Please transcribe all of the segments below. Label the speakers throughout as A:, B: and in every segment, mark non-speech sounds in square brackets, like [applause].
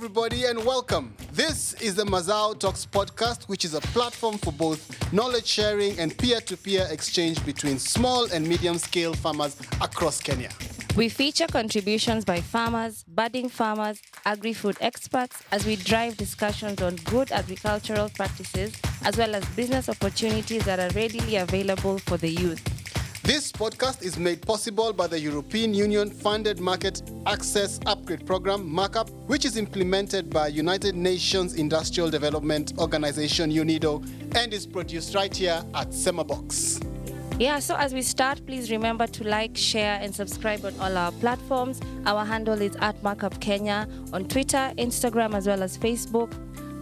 A: everybody, and welcome. This is the Mazao Talks podcast, which is a platform for both knowledge sharing and peer to peer exchange between small and medium scale farmers across Kenya.
B: We feature contributions by farmers, budding farmers, agri food experts as we drive discussions on good agricultural practices as well as business opportunities that are readily available for the youth.
A: This podcast is made possible by the European Union funded Market Access Upgrade Program, MARKUP, which is implemented by United Nations Industrial Development Organization, UNIDO, and is produced right here at Semabox.
B: Yeah, so as we start, please remember to like, share, and subscribe on all our platforms. Our handle is at Markup Kenya on Twitter, Instagram, as well as Facebook.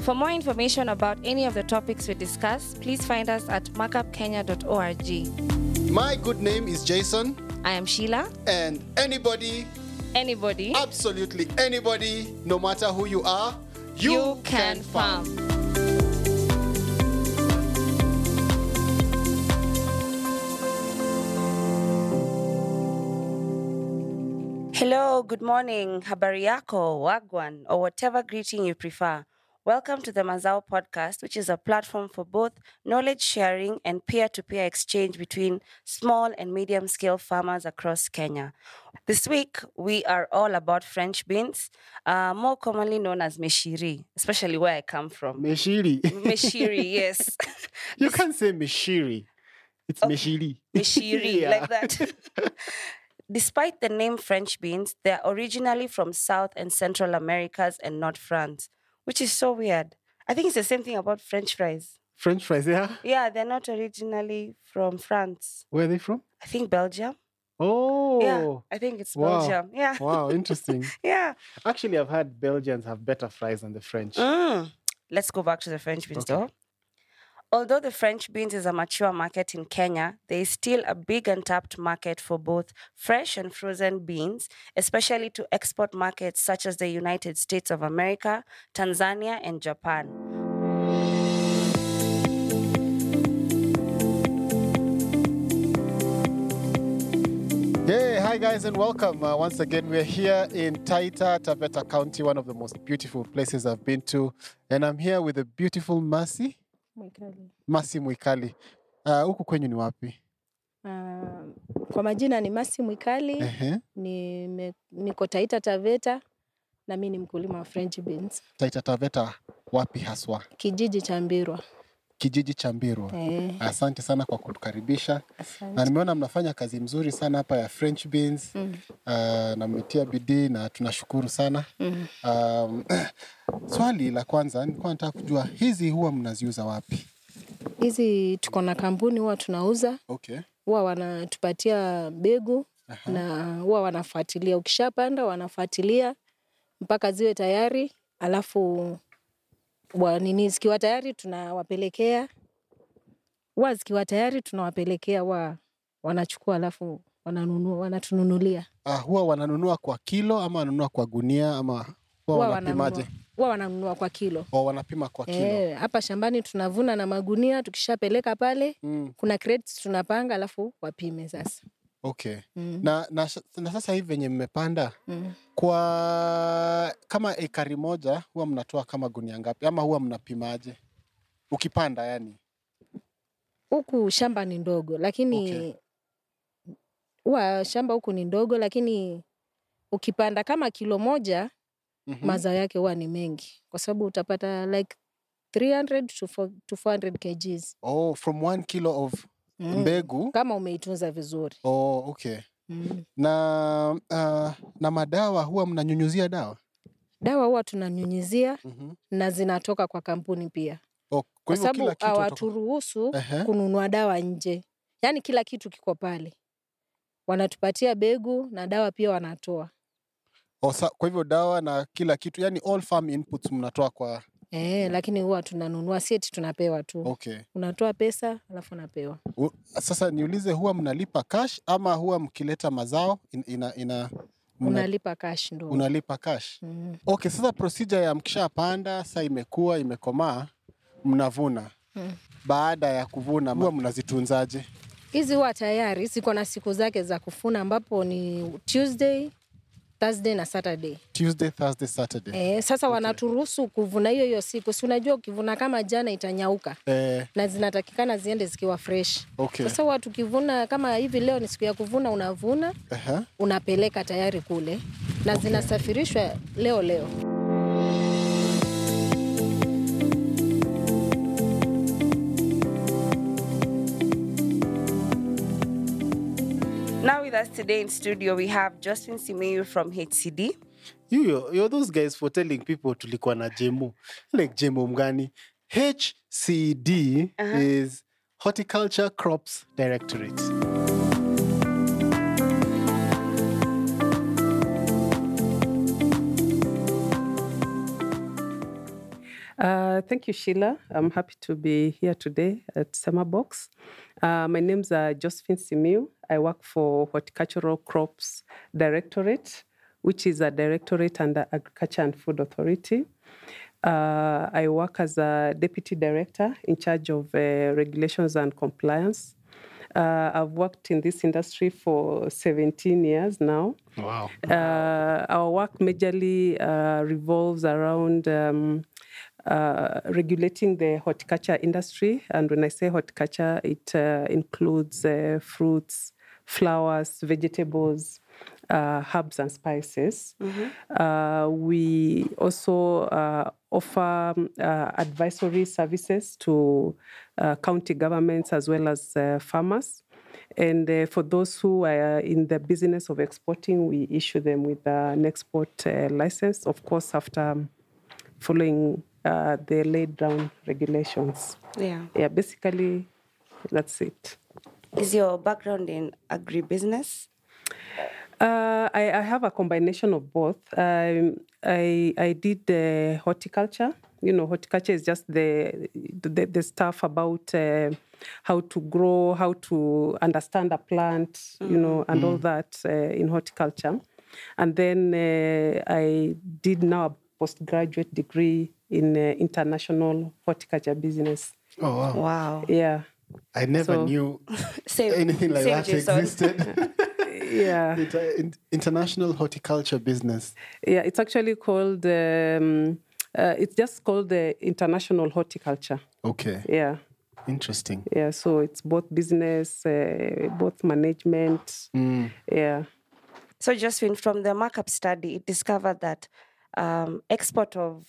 B: For more information about any of the topics we discuss, please find us at markupkenya.org.
A: My good name is Jason,
B: I am Sheila.
A: and anybody,
B: Anybody,
A: absolutely anybody, no matter who you are, you,
B: you can farm. Hello, good morning, habari yako, wagwan, or whatever greeting you prefer. Welcome to the Mazao podcast, which is a platform for both knowledge sharing and peer to peer exchange between small and medium scale farmers across Kenya. This week, we are all about French beans, uh, more commonly known as meshiri, especially where I come from.
A: Meshiri.
B: Meshiri, [laughs] yes.
A: you can't say Meshiri. It's Meshiri.
B: Meshiri, [laughs]
A: Yeah.
B: like that. [laughs] Despite the name French beans, they're originally from South and Central Americas and not France, which is so weird. I think it's the same thing about French fries.
A: French fries, yeah?
B: Yeah, they're not originally from France.
A: Where are they from?
B: I think Belgium.
A: Oh.
B: Yeah, I think it's
A: Wow.
B: Belgium. Yeah.
A: Wow, [laughs] interesting.
B: Yeah.
A: Actually, I've heard Belgians have better fries than the French.
B: Mm. Let's go back to the French beans
A: Okay.
B: Though. Although the French beans is a mature market in Kenya, there is still a big untapped market for both fresh and frozen beans, especially to export markets such as the United States of America, Tanzania, and Japan.
A: Hey, hi guys, and welcome. Uh, once again, we're here in Taita, Taveta County, one of the most beautiful places I've been to. And I'm here with the beautiful Mercy, Mercy Mwikali. Uh, huku kwenyu ni wapi?
C: Uh, kwa majina ni Masi Mwikali,
A: Ehe.
C: nime- niko Taita Taveta na mi ni mkulima wa French beans,
A: Taita Taveta wapi haswa?
C: kijiji cha Mbirwa.
A: Kijiji cha Mbirwa.
C: Eh,
A: Asante sana kwa kutukaribisha. Na nimeona mnafanya kazi mzuri sana hapa ya French beans.
C: Mm,
A: Uh, na mmetia bidii na tunashukuru sana.
C: mm.
A: Um, [clears throat] swali la kwanza nilikuwa nataka kujua hizi huwa mnaziuza wapi?
C: Hizi tuko na kampuni huwa tunauza,
A: Okay.
C: huwa wanatupatia mbegu
A: Aha.
C: na huwa wanafuatilia, ukishapanda wanafuatilia mpaka ziwe tayari, alafu nini, zikiwa tayari tunawapelekea, wa zikiwa tayari tunawapelekea, wa wanachukua alafu wananunua, wanatununulia
A: Ah, huwa wananunua kwa kilo ama wananunua kwa gunia ama huwa wanapimaje?
C: wananunua, huwa wananunua kwa kilo.
A: O, wanapima kwa kilo.
C: Eh, hapa shambani tunavuna na magunia, tukishapeleka pale
A: Mm,
C: kuna crates tunapanga, alafu wapime sasa.
A: Okay.
C: Mm.
A: Na, na, na sasa hivi venye mmepanda
C: Mm.
A: kwa kama ekari moja huwa mnatoa kama gunia ngapi ama huwa mnapimaje ukipanda yani?
C: Huku shamba ni ndogo, lakini
A: Okay.
C: huwa shamba huku ni ndogo, lakini ukipanda kama kilo moja
A: Mhm.
C: mazao yake huwa ni mengi, kwa sababu utapata like 300 to four- to 400 kgs
A: Oh, from one kilo of
C: mm.
A: mbegu.
C: kama umeitunza vizuri
A: Oh, okay.
C: mm.
A: Na uh, na madawa huwa mnanyunyuzia dawa?
C: Dawa huwa tunanyunyizia
A: Mhm.
C: na zinatoka kwa kampuni pia,
A: Oh,
C: kwa sababu
A: kila kitu watoka-
C: hawaturuhusu kununua dawa nje, yaani kila kitu kiko pale, wanatupatia begu na dawa pia wanatoa.
A: Oh, sa, kwa hivyo dawa na kila kitu yani all farm inputs mnatoa kwa
C: Eh, lakini huwa tunanunua, si eti tunapewa tu.
A: okay.
C: Unatoa pesa alafu unapewa.
A: U, sasa niulize, huwa mnalipa cash ama huwa mkileta mazao in, ina, ina, mna,
C: Unalipa cash ndo.
A: unalipa cash?
C: Mm.
A: Okay, sasa procedure ya mkishapanda sasa imekuwa imekomaa, mnavuna.
C: Mm.
A: Baada ya kuvuna huwa mnazitunzaje?
C: Hizi huwa tayari ziko na siku zake za kufuna ambapo ni Tuesday Thursday na Saturday.
A: Tuesday, Thursday, Saturday.
C: Eh, sasa wanaturuhusu kuvuna hiyo hiyo siku. Si unajua ukivuna kama jana itanyauka
A: Eh,
C: na zinatakikana ziende zikiwa fresh.
A: okay.
C: Sasa huwa tukivuna kama hivi leo ni siku ya kuvuna, unavuna
A: Uh-huh.
C: unapeleka tayari kule na zinasafirishwa leo leo.
B: Us today in studio, we have Josephine Simiyu from HCD.
A: You, you're, you're those guys for telling people to tulikuwa na jemo. Like jemo mgani? HCD
B: Uh-huh.
A: is Horticulture Crops Directorate.
D: Uh, thank you, Sheila. I'm happy to be here today at Semabox. Uh, my name's uh, Josephine Simiyu. I work for Horticultural Crops Directorate, which is a directorate under Agriculture and Food Authority. Uh, I work as a deputy director in charge of uh, regulations and compliance. Uh, I've worked in this industry for 17 years now.
A: Wow.
D: Uh, our work majorly uh, revolves around um, uh, regulating the horticulture industry. And when I say horticulture, it uh, includes uh, fruits, flowers, vegetables, uh, herbs, and spices. Uh, we also uh, offer advisory services to uh, county governments as well as uh, farmers. And uh, for those who are in the business of exporting, we issue them with an export uh, license, of course, after following uh, the laid down regulations.
B: Yeah.
D: Yeah, basically, that's it.
B: Is your background in agribusiness?
D: Uh, I, I have a combination of both. Um, I I did uh, horticulture. You know, horticulture is just the the, the stuff about uh, how to grow, how to understand a plant, you know, and all that uh, in horticulture. And then uh, I did now a postgraduate degree in uh, international horticulture business.
A: Oh, wow.
B: Wow.
D: Yeah,
A: I never
D: So-
A: knew [laughs]
B: Same,
A: anything like that
B: Jason.
A: existed. [laughs]
D: yeah.
A: Inter- in- international horticulture business.
D: Yeah, it's actually called. Um, uh, it's just called the international horticulture.
A: Okay.
D: Yeah,
A: Interesting.
D: yeah. So it's both business, uh, both management.
A: Mm.
D: Yeah.
B: So, Josephine, from the markup study, it discovered that um, export of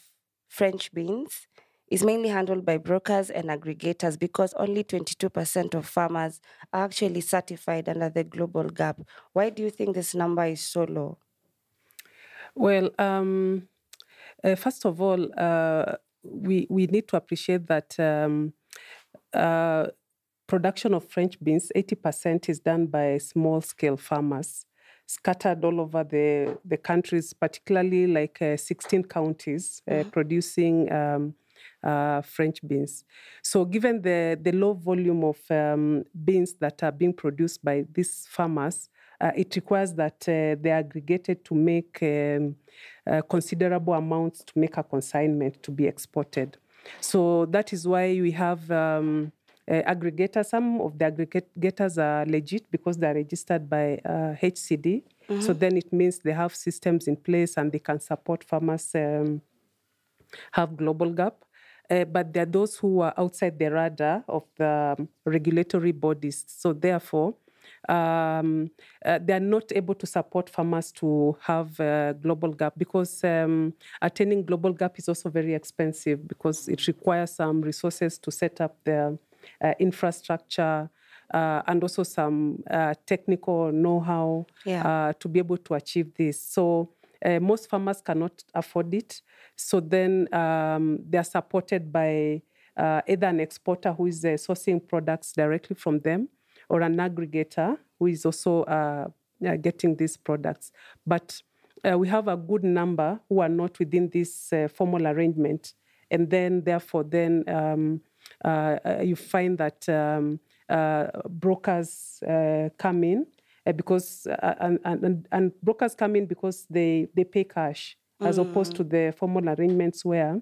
B: French beans is mainly handled by brokers and aggregators because only 22% of farmers are actually certified under the GlobalGAP. Why do you think this number is so low?
D: Well, um, uh, first of all, uh, we we need to appreciate that um, uh, production of French beans, eighty percent is done by small scale farmers scattered all over the the countries, particularly like uh, sixteen counties uh, producing. Um, uh, French beans. So, given the, the low volume of um, beans that are being produced by these farmers, uh, it requires that uh, they are aggregated to make um, uh, considerable amounts to make a consignment to be exported. So that is why we have um, aggregators. Some of the aggregators are legit because they are registered by uh, HCD. So then it means they have systems in place and they can support farmers um, have GlobalGAP. Uh, but there are those who are outside the radar of the um, regulatory bodies. So therefore, um, uh, they are not able to support farmers to have uh, GlobalGAP because um, attaining GlobalGAP is also very expensive because it requires some resources to set up the uh, infrastructure uh, and also some uh, technical know-how
B: Yeah.
D: uh, to be able to achieve this. So uh, most farmers cannot afford it. So then um, they are supported by uh, either an exporter who is uh, sourcing products directly from them or an aggregator who is also getting these products. But uh, we have a good number who are not within this uh, formal arrangement. And then, therefore, then um, you find that um, uh, brokers uh, come in uh, because uh, and, and, and brokers come in because they, they pay cash as opposed to the formal arrangements where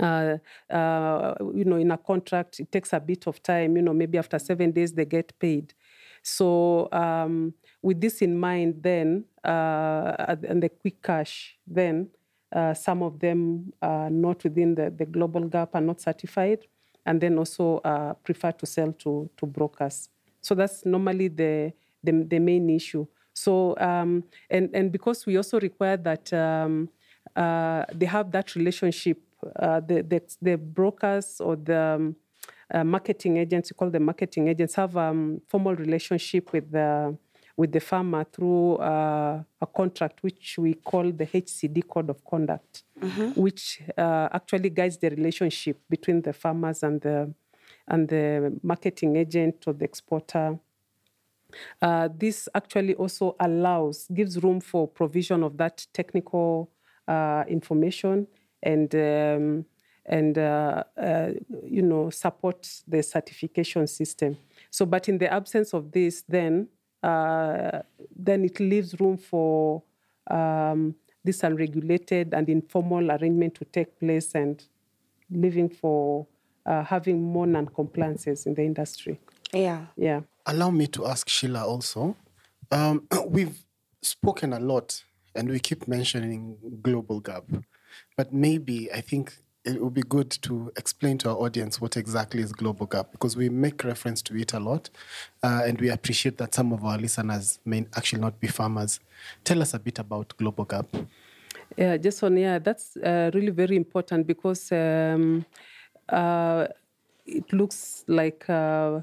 D: uh, uh, you know in a contract it takes a bit of time you know maybe after seven days they get paid. So um, with this in mind, then uh, and the quick cash, then uh, some of them are not within the, the GlobalGAP, are not certified, and then also uh, prefer to sell to, to brokers. So that's normally the, the, the main issue. So, um, and, and because we also require that um, uh, they have that relationship, uh, the, the, the, brokers or the um, uh, marketing agents, you call them marketing agents, have a um, formal relationship with the with the farmer through uh, a contract which we call the HCD Code of Conduct, mm-hmm. which uh, actually guides the relationship between the farmers and the and the marketing agent or the exporter. Uh, this actually also allows, gives room for provision of that technical uh, information and um, and uh, uh, you know support the certification system. So, but in the absence of this, then uh, then it leaves room for um, this unregulated and informal arrangement to take place and leaving for uh, having more non-compliances in the industry.
B: Yeah.
D: Yeah.
A: Allow me to ask Sheila also. Um, [clears throat] we've spoken a lot and we keep mentioning GlobalGAP, but maybe I think it would be good to explain to our audience what exactly is GlobalGAP because we make reference to it a lot uh, and we appreciate that some of our listeners may actually not be farmers tell us a bit about GlobalGAP
D: yeah jason yeah that's uh, really very important because um, uh, it looks like uh,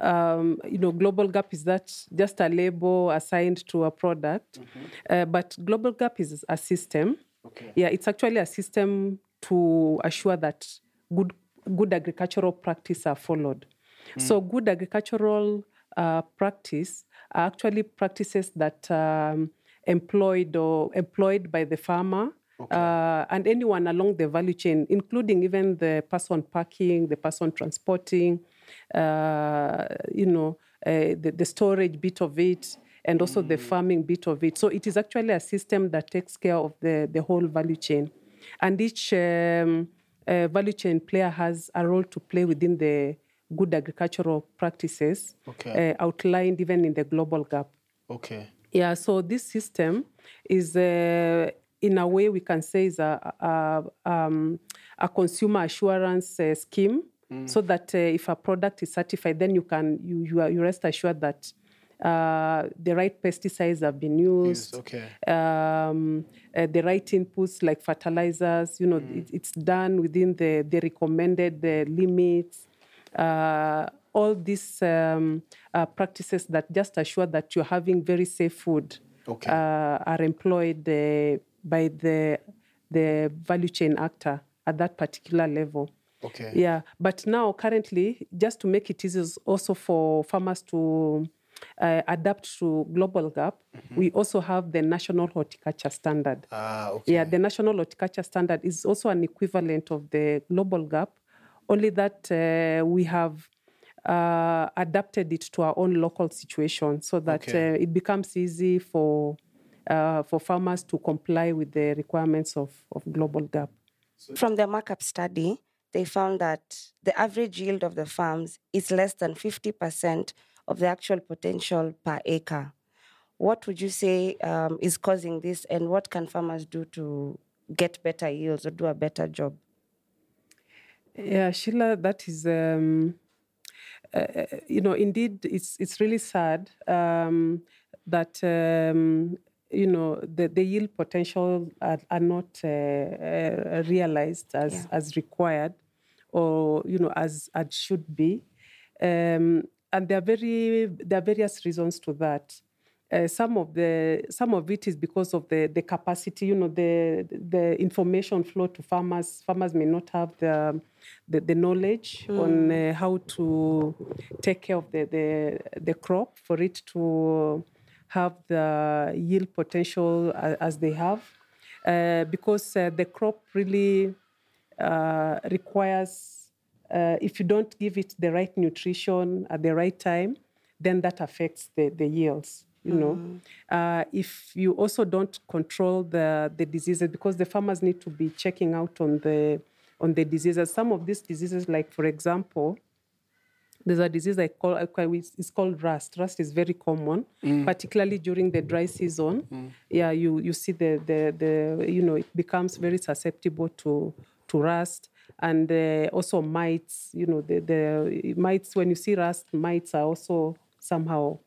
D: um, you know, GlobalGAP is that just a label assigned to a product, mm-hmm. Uh, but GlobalGAP is a system. Okay. Yeah, it's actually a system to assure that good good agricultural practice are followed. Mm. So good agricultural uh, practice are actually practices that um, employed or employed by the farmer okay. uh, and anyone along the value chain, including even the person packing, the person transporting, uh, you know, uh, the, the, storage bit of it, and also mm. the farming bit of it. So it is actually a system that takes care of the, the whole value chain. And each um, uh, value chain player has a role to play within the good agricultural practices okay. uh, outlined even in the GlobalGAP.
A: Okay.
D: Yeah, so this system is, uh, in a way, we can say, is a, a, um, a consumer assurance uh, scheme, mm. so that uh, if a product is certified, then you can you you, are, you rest assured that uh, the right pesticides have been used.
A: Yes, okay.
D: Um, uh, the right inputs like fertilizers. You know, mm. it, it's done within the the recommended the limits. Uh, all these um, uh, practices that just assure that you're having very safe food okay. Uh, are employed uh, by the the value chain actor at that particular level.
A: Okay.
D: Yeah, but now currently, just to make it easy, also for farmers to uh, adapt to GlobalGAP, mm-hmm. we also have the national horticulture standard.
A: Ah, okay.
D: Yeah, the national horticulture standard is also an equivalent of the GlobalGAP, only that uh, we have uh, adapted it to our own local situation so that okay. Uh, it becomes easy for uh, for farmers to comply with the requirements of, of GlobalGAP.
B: From the markup study, they found that the average yield of the farms is less than 50% of the actual potential per acre. What would you say um, is causing this, and what can farmers do to get better yields or do a better job?
D: Yeah, Sheila, that is, um, uh, you know, indeed, it's it's really sad um, that um, you know the, the yield potential are, are not uh, uh, realized as yeah. as required, or you know as as should be. Um, and there are very there are various reasons to that. Uh, some of the some of it is because of the the capacity, you know, the the information flow to farmers. Farmers may not have the the, the knowledge mm. on uh, how to take care of the, the the crop for it to have the yield potential as, as they have, uh, because uh, the crop really uh, requires uh, if you don't give it the right nutrition at the right time, then that affects the, the yields. You know, mm. uh, if you also don't control the the diseases, because the farmers need to be checking out on the on the diseases. Some of these diseases, like for example, there's a disease I call it's called rust. Rust is very common, particularly during the dry season. Yeah, you you see the, the the you know it becomes very susceptible to to rust and uh, also mites. You know the the mites when you see rust, mites are also somehow.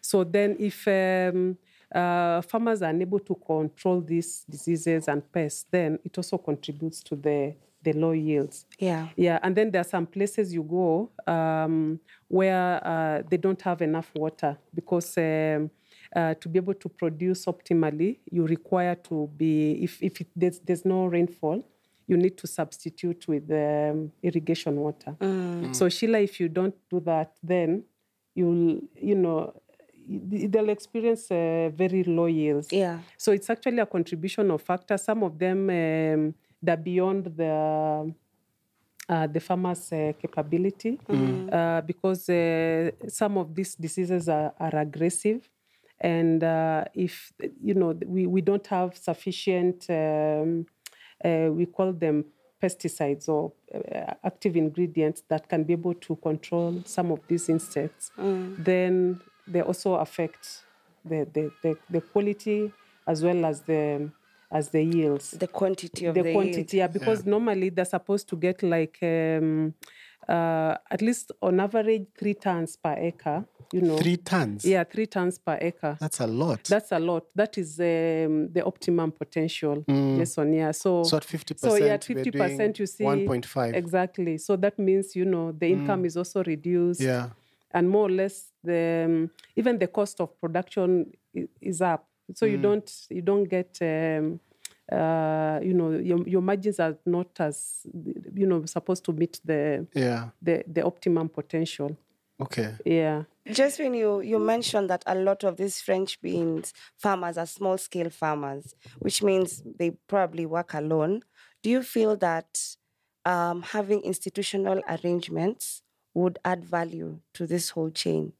D: So then if um, uh, farmers are unable to control these diseases and pests, then it also contributes to the the low yields.
B: Yeah.
D: Yeah, and then there are some places you go um, where uh, they don't have enough water because um, uh, to be able to produce optimally, you require to be, if, if it, there's, there's no rainfall, you need to substitute with um, irrigation water. So, Sheila, if you don't do that, then you'll, you know, they'll experience uh, very low yields.
B: Yeah.
D: So it's actually a contribution of factors. Some of them um, they're beyond the uh, the farmer's uh, capability uh, because uh, some of these diseases are, are aggressive, and uh, if you know we, we don't have sufficient, um, uh, we call them pesticides or uh, active ingredients that can be able to control some of these insects, then they also affect the, the, the, the quality as well as the as the yields.
B: The quantity of the,
D: the
B: yield.
D: quantity yeah because normally they're supposed to get like um, uh, at least on average three tons per acre you know
A: Three tons.
D: yeah three tons per acre
A: That's a lot.
D: that's a lot that is um, the optimum potential jason yeah so
A: Mm. so at 50%,
D: so yeah
A: we're
D: 50
A: doing
D: percent you see
A: 1.5.
D: exactly so that means you know the income is also reduced
A: Yeah.
D: and more or less the um, even the cost of production i- is up so
A: Mm.
D: you don't you don't get um, uh, you know your, your margins are not as you know supposed to meet the
A: Yeah.
D: the, the optimum potential
A: Okay.
D: yeah
B: Just when you, you mentioned that a lot of these French beans farmers are small scale farmers, which means they probably work alone. Do you feel that um, having institutional arrangements would add value to this whole chain?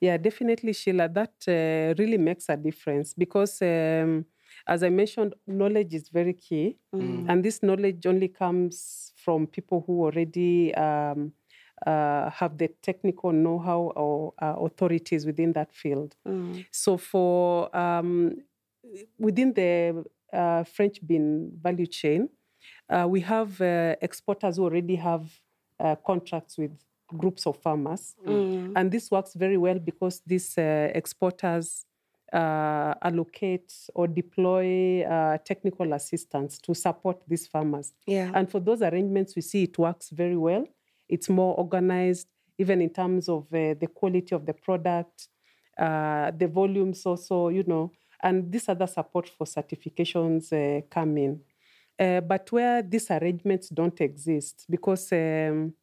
D: Yeah, definitely, Sheila. That uh, really makes a difference because, um, as I mentioned, knowledge is very key, and this knowledge only comes from people who already um, uh, have the technical know-how or uh, authorities within that field. So, for um, within the uh, French bean value chain, uh, we have uh, exporters who already have uh, contracts with groups of farmers. And this works very well because these uh, exporters uh, allocate or deploy uh, technical assistance to support these farmers.
B: Yeah.
D: And for those arrangements, we see it works very well. It's more organized, even in terms of uh, the quality of the product, uh, the volumes also, you know, and this other support for certifications uh, come in. Uh, but where these arrangements don't exist, because um,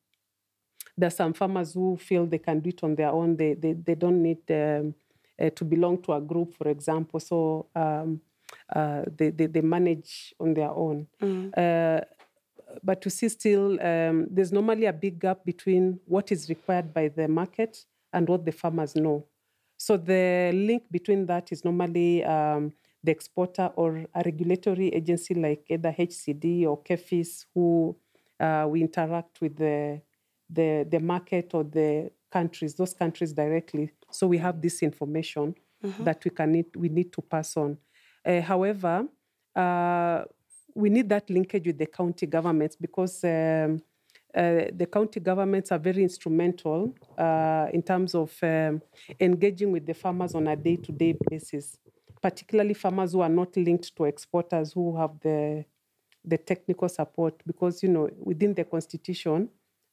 D: there are some farmers who feel they can do it on their own, they, they, they don't need um, uh, to belong to a group, for example. So um, uh, they, they, they manage on their own. Uh, but to see still, um, there's normally a big gap between what is required by the market and what the farmers know. So the link between that is normally um, the exporter or a regulatory agency like either HCD or KEPHIS who uh, we interact with the, the, the market or the countries, those countries directly. So we have this information that we can need, we need to pass on. Uh, however, uh, we need that linkage with the county governments because um, uh, the county governments are very instrumental uh, in terms of um, engaging with the farmers on a day-to-day basis, particularly farmers who are not linked to exporters who have the the technical support. Because you know, within the constitution,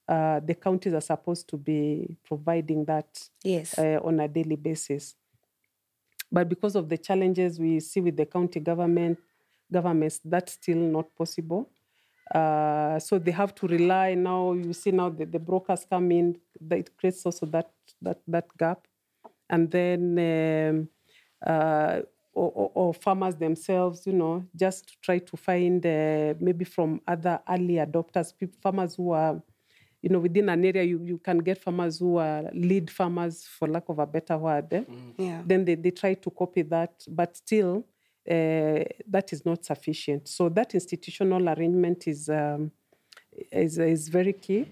D: uh, the counties are supposed to be providing that
B: Yes.
D: uh, on a daily basis. But because of the challenges we see with the county government governments, that's still not possible. Uh, so they have to rely now. You see now the, the brokers come in. That it creates also that that that gap, and then um, uh, or, or, or farmers themselves, you know, just to try to find uh, maybe from other early adopters, people, farmers who are you know, within an area, you, you can get farmers who are lead farmers, for lack of a better word. eh?
B: Yeah.
D: Then they, they try to copy that, but still, uh, that is not sufficient. So that institutional arrangement is um, is, is very key.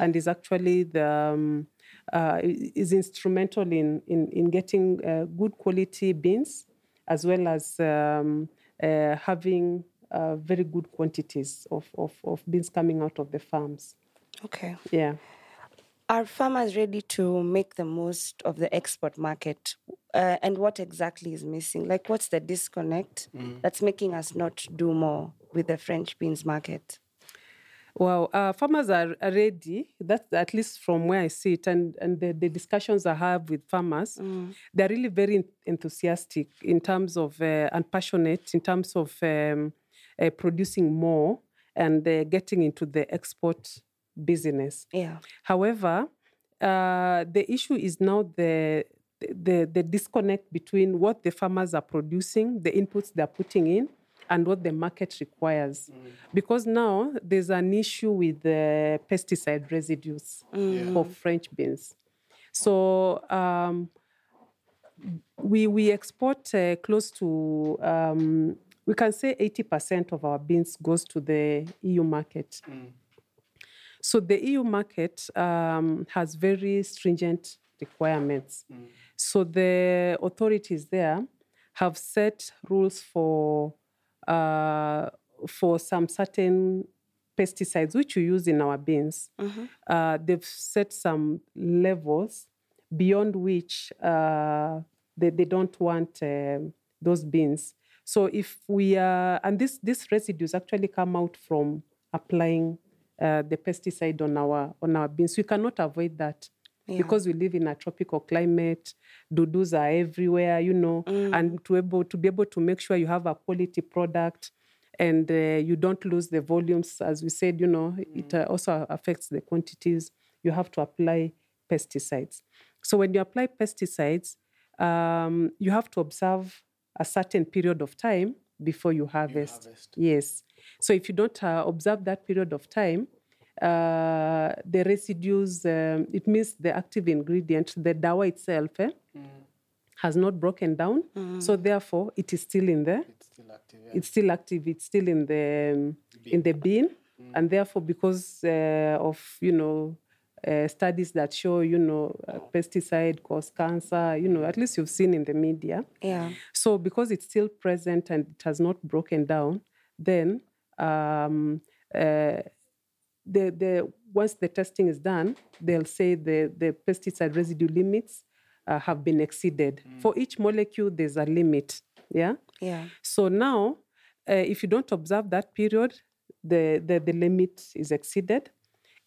D: and is actually the um, uh, is instrumental in in, in getting uh, good quality beans as well as um, uh, having uh, very good quantities of, of, of beans coming out of the farms.
B: Okay.
D: Yeah.
B: Are farmers ready to make the most of the export market? Uh, and what exactly is missing? Like, what's the disconnect that's making us not do more with the French beans market?
D: Well, uh, farmers are, are ready. That's at least from where I see it, and and the, the discussions I have with farmers, they're really very enthusiastic in terms of uh, and passionate in terms of um, uh, producing more and uh, getting into the export business.
B: Yeah.
D: However, uh, the issue is now the, the the disconnect between what the farmers are producing, the inputs they're putting in, and what the market requires. Because now there's an issue with the pesticide residues of French beans. So um, we we export uh, close to um, we can say 80% of our beans goes to the EU market. So the EU market um, has very stringent requirements. So the authorities there have set rules for uh, for some certain pesticides which we use in our beans. Uh, they've set some levels beyond which uh, they, they don't want um, those beans. So if we are, and this these residues actually come out from applying uh, the pesticide on our on our beans. We cannot avoid that because we live in a tropical climate. Dudus are everywhere, you know, and to able to be able to make sure you have a quality product and uh, you don't lose the volumes, as we said, you know, it uh, also affects the quantities. You have to apply pesticides. So when you apply pesticides, um, you have to observe a certain period of time before you harvest. Yes. So if you don't uh, observe that period of time, uh, the residues, um, it means the active ingredient, the dawa itself, eh, has not broken down. So therefore, it is still in there.
A: It's still active. Yeah.
D: It's still active. It's still in the um, in the bin, and therefore, because uh, of you know uh, studies that show you know uh, pesticide cause cancer, you know at least you've seen in the media.
B: Yeah.
D: So because it's still present and it has not broken down, then um, uh, the the once the testing is done, they'll say the the pesticide residue limits uh, have been exceeded. For each molecule, there's a limit. Yeah.
B: Yeah.
D: So now, uh, if you don't observe that period, the, the, the limit is exceeded.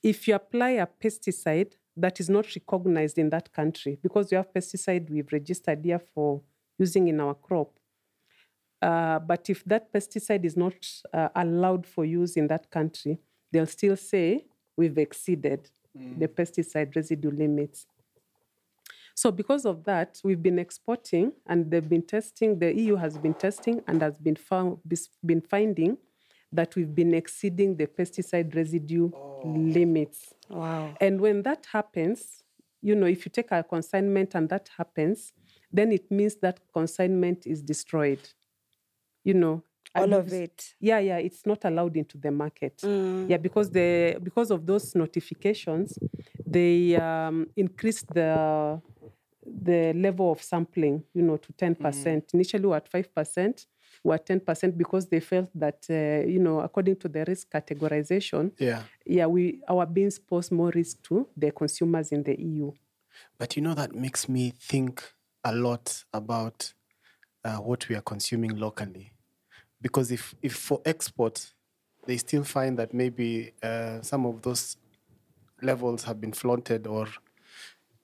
D: If you apply a pesticide that is not recognized in that country, because you have pesticide we've registered here for using in our crop, uh, but if that pesticide is not uh, allowed for use in that country, they'll still say we've exceeded the pesticide residue limits. So because of that, we've been exporting and they've been testing, the EU has been testing and has been found been finding that we've been exceeding the pesticide residue limits.
B: Wow.
D: And when that happens, you know, if you take a consignment and that happens, then it means that consignment is destroyed. You know,
B: All of it.
D: yeah, yeah, it's not allowed into the market. Yeah, because the because of those notifications, they um, increased the the level of sampling, you know, to ten percent. Initially, we were at five percent. We were ten percent because they felt that uh, you know, according to the risk categorization,
A: Yeah.
D: yeah, we our beans pose more risk to the consumers in the EU.
A: But you know, that makes me think a lot about uh, what we are consuming locally. Because if, if for export, they still find that maybe uh, some of those levels have been flaunted, or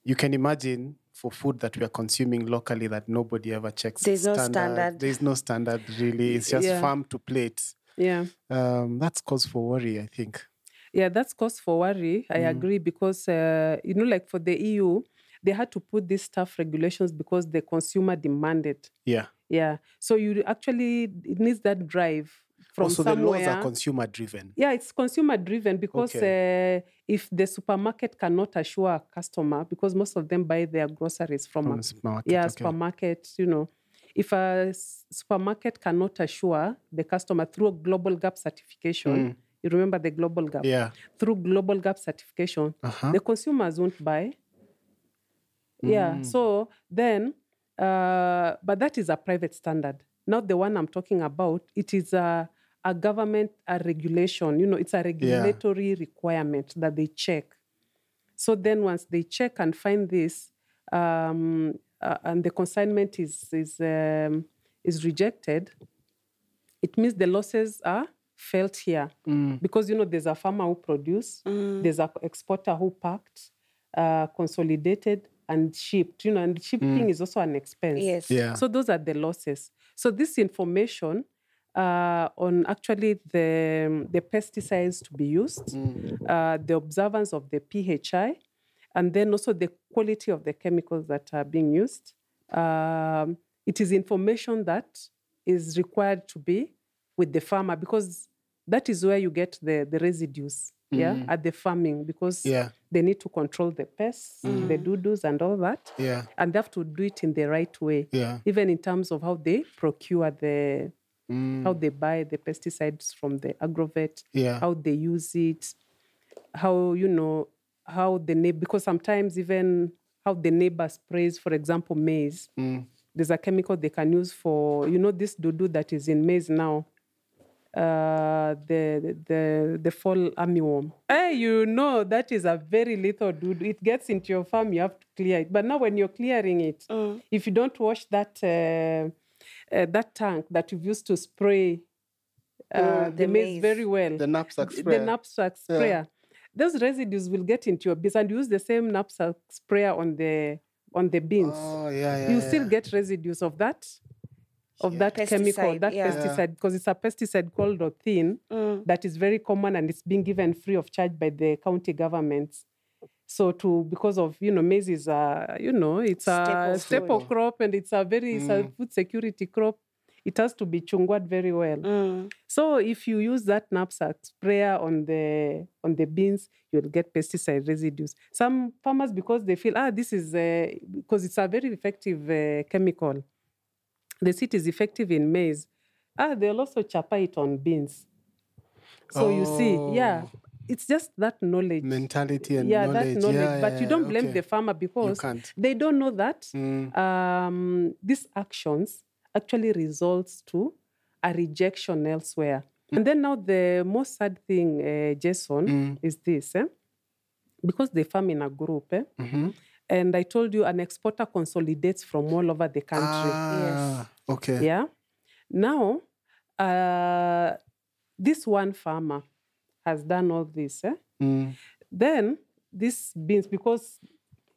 A: you can imagine for food that we are consuming locally that nobody ever checks.
B: There's no standard.
A: There's no standard, really. It's just
D: Yeah.
A: farm to plate.
D: Yeah.
A: Um, that's cause for worry, I think.
D: Yeah, that's cause for worry. I agree because uh, you know, like for the EU, they had to put these tough regulations because the consumer demanded.
A: Yeah.
D: Yeah, so you actually it needs that drive from
A: also, the
D: somewhere.
A: laws are consumer driven.
D: yeah, it's consumer driven because uh, if the supermarket cannot assure a customer, because most of them buy their groceries from,
A: From
D: a
A: supermarket,
D: yeah
A: okay.
D: supermarket, you know, if a supermarket cannot assure the customer through a GlobalGAP certification, You remember the GlobalGAP?
A: Yeah.
D: Through GlobalGAP certification,
A: Uh-huh.
D: the consumers won't buy. Yeah. So then, uh, but that is a private standard. Not the one I'm talking about. It is a, a government, a regulation. You know, it's a regulatory requirement that they check. So then, once they check and find this, um, uh, and the consignment is is um, is rejected, it means the losses are felt here because you know there's a farmer who produced, there's a exporter who packed, uh, consolidated and shipped. You know, and shipping is also an expense.
B: Yes.
A: Yeah.
D: So those are the losses. So this information uh, on actually the the pesticides to be used, uh, the observance of the PHI, and then also the quality of the chemicals that are being used. Um, it is information that is required to be with the farmer because that is where you get the, the residues yeah at the farming because
A: Yeah.
D: they need to control the pests the dudus and all that
A: Yeah.
D: and they have to do it in the right way
A: Yeah.
D: even in terms of how they procure the
A: Mm.
D: how they buy the pesticides from the agrovet
A: Yeah.
D: how they use it how you know how the neighbor because sometimes even how the neighbor sprays for example maize
A: Mm.
D: there's a chemical they can use for you know this dodo that is in maize now uh the the the fall armyworm hey you know that is a very lethal dodo it gets into your farm you have to clear it but now when you're clearing it if you don't wash that uh, uh, that tank that you've used to spray uh, the,
B: the
D: maize
B: maize.
D: very well
A: The knapsack
D: the
A: sprayer. Yeah.
D: Those residues will get into your beans and use the same knapsack sprayer on the on the beans.
A: Oh yeah, yeah.
D: you
A: yeah.
D: still get residues of that of that chemical, that
B: yeah.
D: pesticide, because it's a pesticide called Rothin
B: Mm.
D: that is very common and it's being given free of charge by the county governments. So to because of you know maize is a you know it's
B: Staple
D: a staple crop and it's a very it's a
A: Mm.
D: food security crop. It has to be chungwad very well.
B: Mm.
D: So if you use that knapsack sprayer on the on the beans, you'll get pesticide residues. Some farmers, because they feel ah this is because it's a very effective uh, chemical. The seed is effective in maize. Ah, they'll also chapa it on beans. So you see, yeah,
A: Oh.
D: It's just that knowledge.
A: mentality and
D: yeah,
A: knowledge.
D: that knowledge.
A: Yeah,
D: but
A: yeah,
D: you don't blame
A: okay.
D: the farmer because they don't know that
A: Mm.
D: um, these actions actually results to a rejection elsewhere. And then now the most sad thing, uh, Jason,
A: Mm.
D: is this, eh? because they farm in a group, eh?
A: Mhm.
D: and I told you an exporter consolidates from all over the country.
A: Ah, okay.
D: Yeah. Now, uh, this one farmer has done all this. Eh?
A: Mm.
D: Then these beans, because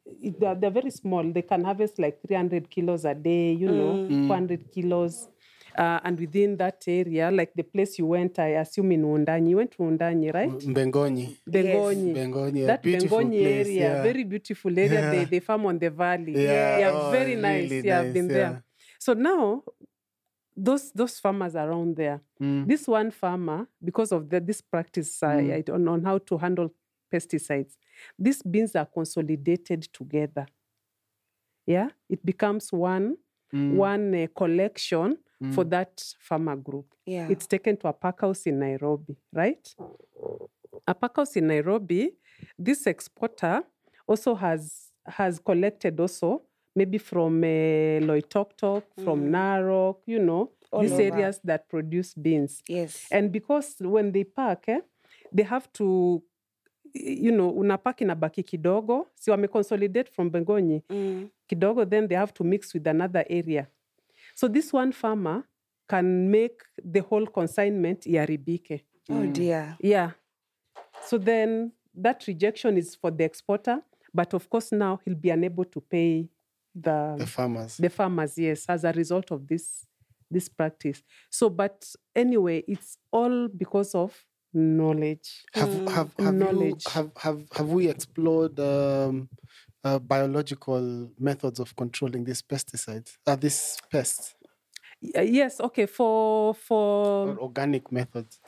D: it, they're, they're very small, they can harvest like 300 kilos a day, you know, 400 kilos. Uh, and within that area, like the place you went, I assume in Undanyi, you went to Undanyi, right?
A: bengoni
D: Bengonyi.
A: Bengonyi, a
D: That
A: beautiful
D: Bengonyi
A: place,
D: area,
A: yeah.
D: very beautiful area. They,
A: Yeah.
D: they farm on the valley.
A: Yeah,
D: yeah
A: oh,
D: very nice.
A: really
D: yeah, I've been
A: yeah.
D: there. So now, those those farmers around there,
A: Mm.
D: this one farmer, because of the, this practice uh,
A: Mm.
D: I don't how to handle pesticides, these beans are consolidated together. Yeah, it becomes one
A: Mm.
D: one uh, collection for
A: Mm.
D: that farmer group.
B: Yeah.
D: It's taken to a pack house in Nairobi, right? A pack house in Nairobi, this exporter also has has collected also maybe from uh, Loitoktok, from Narok, you know,
B: All
D: these
B: over.
D: areas that produce beans.
B: yes.
D: And because when they pack, eh, they have to, you know, unapack inabaki kidogo, si wameconsolidate from Bengonyi
B: Mm.
D: kidogo, then they have to mix with another area. So this one farmer can make the whole consignment iharibike.
B: Oh dear.
D: Yeah. So then that rejection is for the exporter, but of course now he'll be unable to pay the
A: The farmers.
D: the farmers, yes, as a result of this this practice. So, but anyway, it's all because of knowledge.
A: Have have have you, have have have we explored um, uh, biological methods of controlling these pesticides? Uh, these pests
D: Yes, okay. For for
A: or organic methods?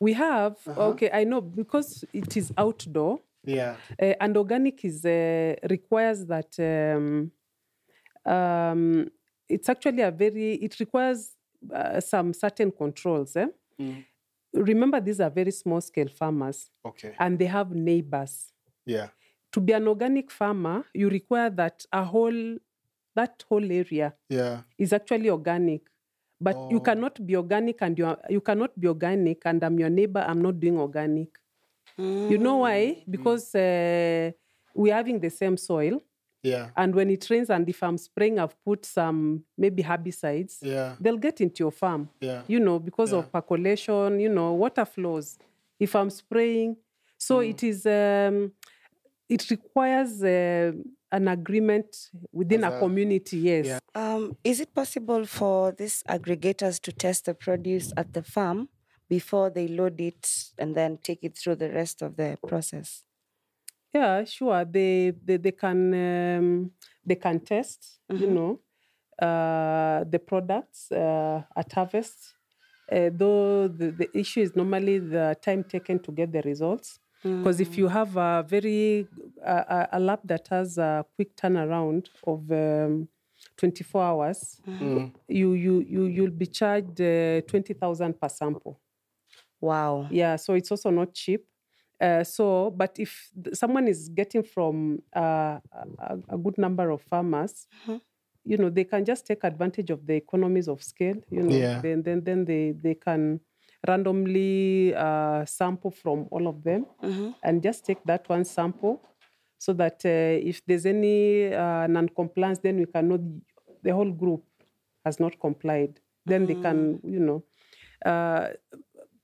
D: we have
A: Uh-huh.
D: okay. I know because it is outdoor.
A: Yeah.
D: Uh, and organic is uh, requires that um, um, it's actually a very it requires uh, some certain controls. Eh?
A: Mm.
D: remember these are very small scale farmers
A: Okay.
D: and they have neighbors.
A: Yeah.
D: To be an organic farmer, you require that a whole that whole area
A: Yeah.
D: is actually organic. But you
A: Oh.
D: cannot be organic and you are, you cannot be organic and I'm your neighbor, I'm not doing organic. You know why? Because uh, we're having the same soil.
A: Yeah.
D: And when it rains, and if I'm spraying, I've put some maybe herbicides,
A: Yeah.
D: they'll get into your farm.
A: Yeah.
D: You know, because
A: Yeah.
D: of percolation, you know, water flows. If I'm spraying, so
A: Mm.
D: it is, um, it requires uh, an agreement within a
A: a-
D: community. Yes.
A: Yeah.
B: Um, is it possible for these aggregators to test the produce at the farm before they load it and then take it through the rest of the process?
D: Yeah, sure. They they, they can um, they can test, you
B: Mhm.
D: know, uh, the products uh, at harvest. Uh, though the, the issue is normally the time taken to get the results. Because if you have a very a, a- a lab that has a quick turnaround of um, 24 hours,
A: Mm.
D: you you you you'll be charged uh, 20,000 per sample.
B: Wow.
D: Yeah, so it's also not cheap. Uh, so, but if th- someone is getting from uh, a, a good number of farmers,
B: Mhm.
D: you know, they can just take advantage of the economies of scale. You know,
A: Yeah.
D: then then then they they can randomly uh, sample from all of them
B: Mhm.
D: and just take that one sample, so that uh, if there's any uh, non-compliance, then we can know the whole group has not complied. Then they can, you know. Uh,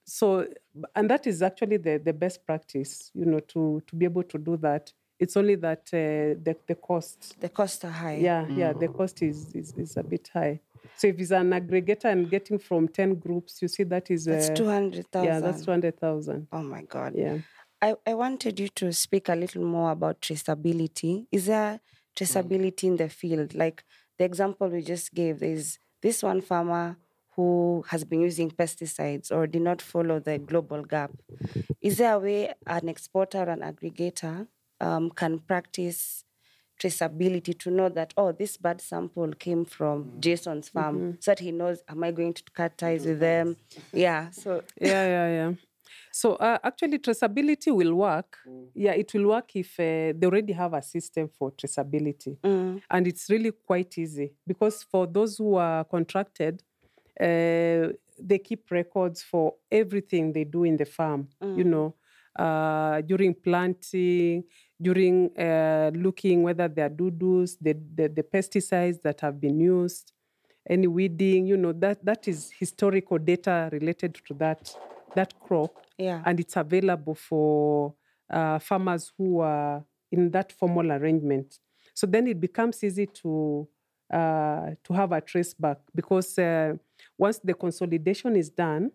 D: so and that is actually the, the best practice you know to to be able to do that it's only that uh, the, the cost
B: The costs are high.
D: yeah yeah the cost is, is is a bit high so if it's an aggregator and getting from 10 groups you see that is
B: That's
D: uh,
B: 200,000.
D: yeah that's 200000
B: Oh my God.
D: yeah
B: I, I wanted you to speak a little more about traceability. Is there traceability in the field? Like the example we just gave, there's this one farmer who has been using pesticides or did not follow the GlobalGAP. Is there a way an exporter or an aggregator um, can practice traceability to know that, oh, this bad sample came from Jason's farm, so that he knows, am I going to cut ties with them? [laughs] Yeah. So,
D: yeah yeah yeah so uh, actually traceability will work yeah it will work if uh, they already have a system for traceability
B: mm,
D: and it's really quite easy because for those who are contracted uh, they keep records for everything they do in the farm you know uh, during planting during uh, looking whether there are dudus the, the, the pesticides that have been used any weeding you know that that is historical data related to that that crop
B: yeah.
D: and it's available for uh, farmers who are in that formal arrangement. So then it becomes easy to uh, to have a trace back because uh, once the consolidation is done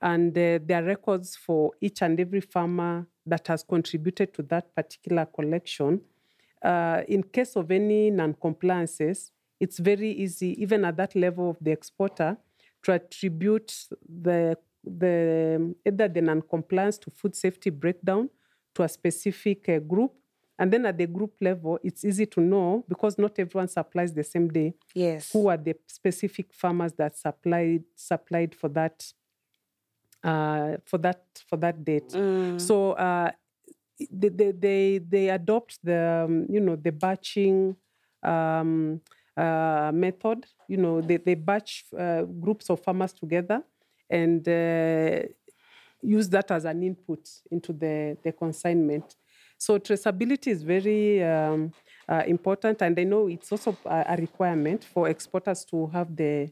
D: and uh, there are records for each and every farmer that has contributed to that particular collection, uh, in case of any non-compliances, it's very easy, even at that level of the exporter, to attribute the the either the non-compliance to food safety breakdown to a specific uh, group, and then at the group level, it's easy to know because not everyone supplies the same day.
B: Yes.
D: Who are the specific farmers that supplied supplied for that uh, for that for that date?
B: Mm.
D: So uh, they, they they they adopt the um, you know the batching um, uh, method. You know they they batch uh, groups of farmers together and uh, use that as an input into the the consignment. So traceability is very um, uh, important, and I know it's also a, a requirement for exporters to have the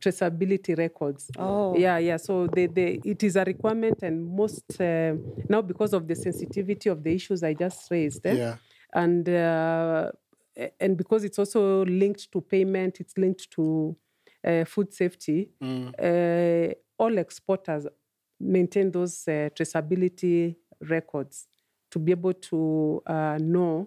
D: traceability records.
B: Oh.
D: Yeah, yeah. So they, they, it is a requirement, and most uh, now because of the sensitivity of the issues I just raised, eh,
A: Yeah.
D: and uh, and because it's also linked to payment, it's linked to uh, food safety. Uh, all exporters maintain those uh, traceability records to be able to uh, know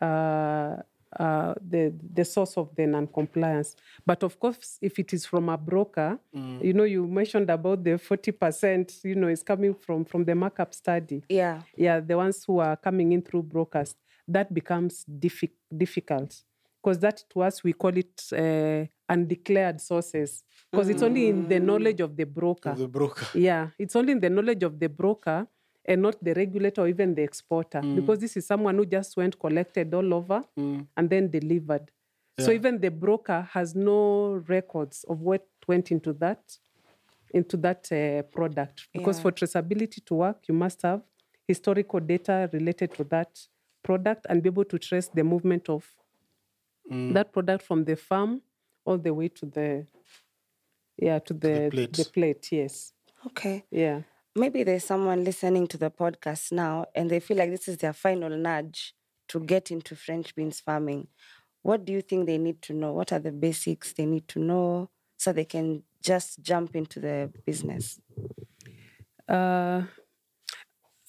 D: uh, uh, the the source of the non-compliance. But of course, if it is from a broker, you know, you mentioned about the forty percent. You know, is coming from from the markup study.
B: Yeah.
D: Yeah, the ones who are coming in through brokers. That becomes diffi- difficult because that to us we call it uh, undeclared sources because it's only in the knowledge of the broker.
A: Of The broker.
D: Yeah, it's only in the knowledge of the broker and not the regulator or even the exporter mm. because this is someone who just went collected all over mm. and then delivered. So even the broker has no records of what went into that into that uh, product because
B: Yeah.
D: for traceability to work you must have historical data related to that product and be able to trace the movement of mm. that product from the farm all the way to the yeah to the
A: plate.
D: the plate yes
B: Okay.
D: yeah
B: Maybe there's someone listening to the podcast now and they feel like this is their final nudge to get into French beans farming. What do you think they need to know? What are the basics they need to know so they can just jump into the business?
D: uh,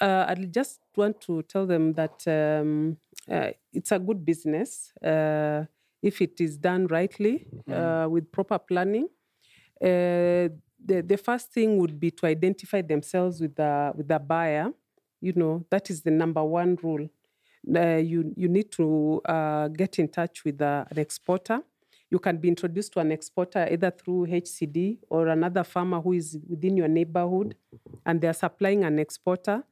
D: uh, I just want to tell them that um, uh, it's a good business uh, if it is done rightly uh, with proper planning. Uh, the, the first thing would be to identify themselves with the with the buyer. You know that is the number one rule. Uh, you you need to uh, get in touch with uh, an exporter. You can be introduced to an exporter either through HCD or another farmer who is within your neighborhood, and they are supplying an exporter.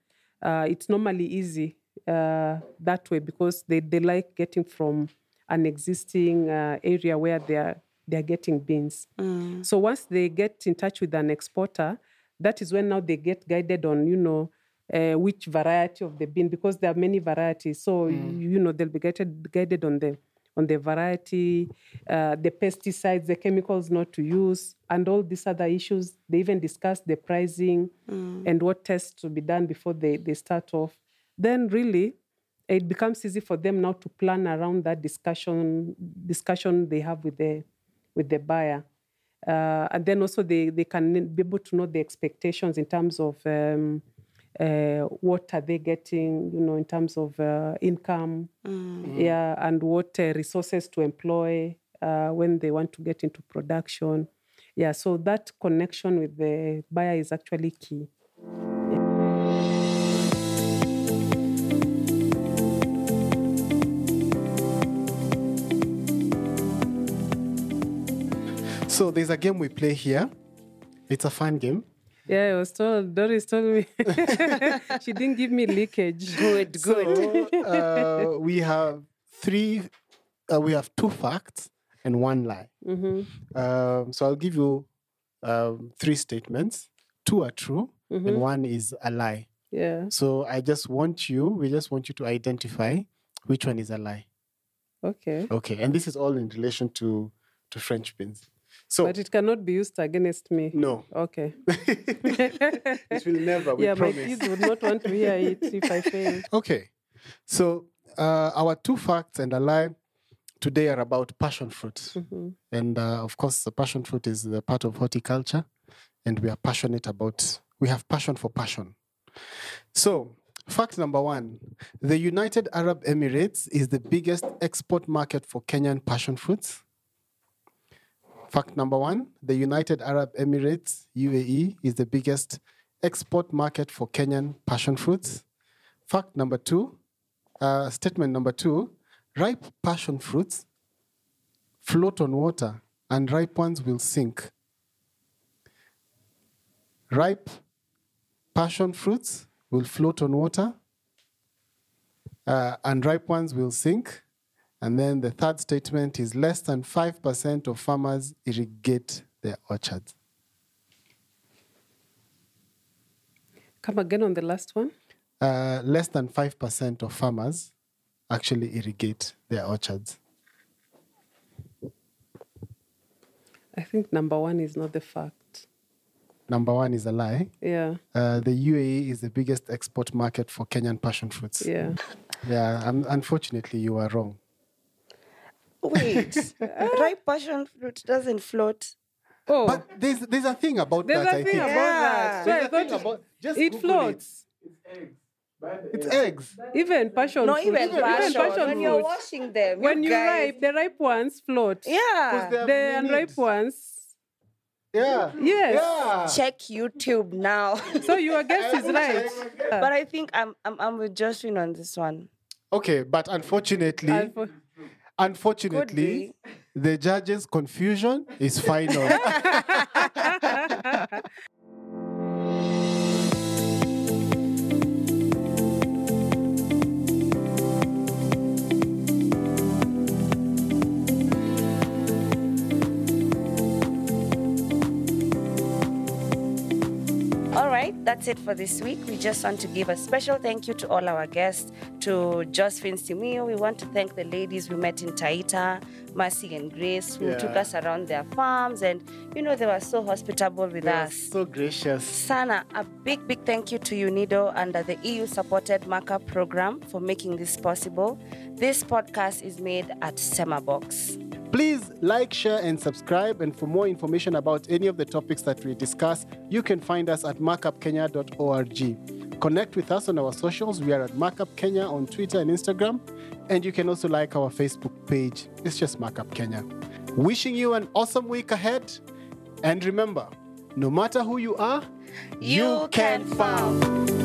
D: Uh, it's normally easy uh, that way because they, they like getting from an existing area where they are they are getting beans. So once they get in touch with an exporter, that is when now they get guided on, you know, uh, which variety of the bean because there are many varieties. So you, you know they'll be guided guided on the on the variety, uh, the pesticides, the chemicals not to use, and all these other issues. They even discuss the pricing and what tests to be done before they, they start off. Then really, it becomes easy for them now to plan around that discussion discussion they have with the with the buyer. Uh, and then also they, they can be able to know the expectations in terms of um, uh, what are they getting, you know, in terms of uh, income, yeah, and what uh, resources to employ uh, when they want to get into production. Yeah, so that connection with the buyer is actually key.
A: So there's a game we play here. It's a fun game.
D: Yeah, I was told, Doris told me [laughs] she didn't give me leakage.
B: Good, good.
A: So uh, we have three, uh, we have two facts and one lie. Um, so I'll give you um, three statements. Two are true and one is a lie.
D: Yeah,
A: So I just want you, we just want you to identify which one is a lie.
D: okay.
A: Okay, and this is all in relation to to French beans. So
D: But it cannot be used against me.
A: no,
D: Okay. [laughs]
A: it will never. We
D: yeah,
A: promise.
D: my kids would not want to hear it if I [laughs] fail.
A: Okay, so uh, our two facts and a lie today are about passion fruit,
D: Mm-hmm.
A: and uh, of course, the passion fruit is the part of horticulture, and we are passionate about. We have passion for passion. So, fact number one: the United Arab Emirates is the biggest export market for Kenyan passion fruits. Fact number one: the United Arab Emirates (UAE) is the biggest export market for Kenyan passion fruits. Fact number two, uh, statement number two ripe passion fruits float on water and ripe ones will sink. Ripe passion fruits will float on water uh, and ripe ones will sink. And then the third statement is less than 5% of farmers irrigate their orchards.
D: Come again on the last one.
A: Uh, less than 5% of farmers actually irrigate their orchards.
D: I think number one is not the fact.
A: Number one is a lie.
D: Yeah,
A: Uh, the UAE is the biggest export market for Kenyan passion fruits.
D: yeah. [laughs]
A: Yeah, um, unfortunately, you are wrong.
B: Wait, [laughs] ripe passion fruit doesn't float.
D: Oh,
A: But there's there's a thing about
D: there's
A: that.
D: a
A: I
D: thing
A: think
D: about
B: Yeah.
D: that. So
A: There's
D: I
A: a thing
D: thought
A: about just
D: it
A: Google
D: floats.
A: It's eggs.
D: Even passion
B: No,
D: fruit.
B: even passion.
D: passion
B: when you're washing them,
D: When you
B: guys,
D: ripe, the ripe ones float.
B: yeah.
A: they have
D: The unripe ones.
A: Yeah.
D: Yes.
A: Yeah.
B: Check YouTube now.
D: So your [laughs] guess is right. [laughs]
B: but I think I'm I'm I'm with Josephine on this one.
A: Okay, but unfortunately,
D: Unfo-
A: Unfortunately, the judge's confusion is final. [laughs]
B: that's it for this week. We just want to give a special thank you to all our guests, to Josephine Simiyu. We want to thank the ladies we met in Taita, Mercy and Grace, who
A: Yeah.
B: took us around their farms. And, you know, they were so hospitable with
A: They
B: us.
A: so gracious.
B: Sana, a big, big thank you to UNIDO under the EU supported markup program for making this possible. This podcast is made at Semabox.
A: Please like, share, and subscribe. And for more information about any of the topics that we discuss, you can find us at markupkenya.org. Connect with us on our socials. We are at Markup Kenya on Twitter and Instagram. And you can also like our Facebook page. It's just Markup Kenya. Wishing you an awesome week ahead. And remember, no matter who you are,
B: You can farm.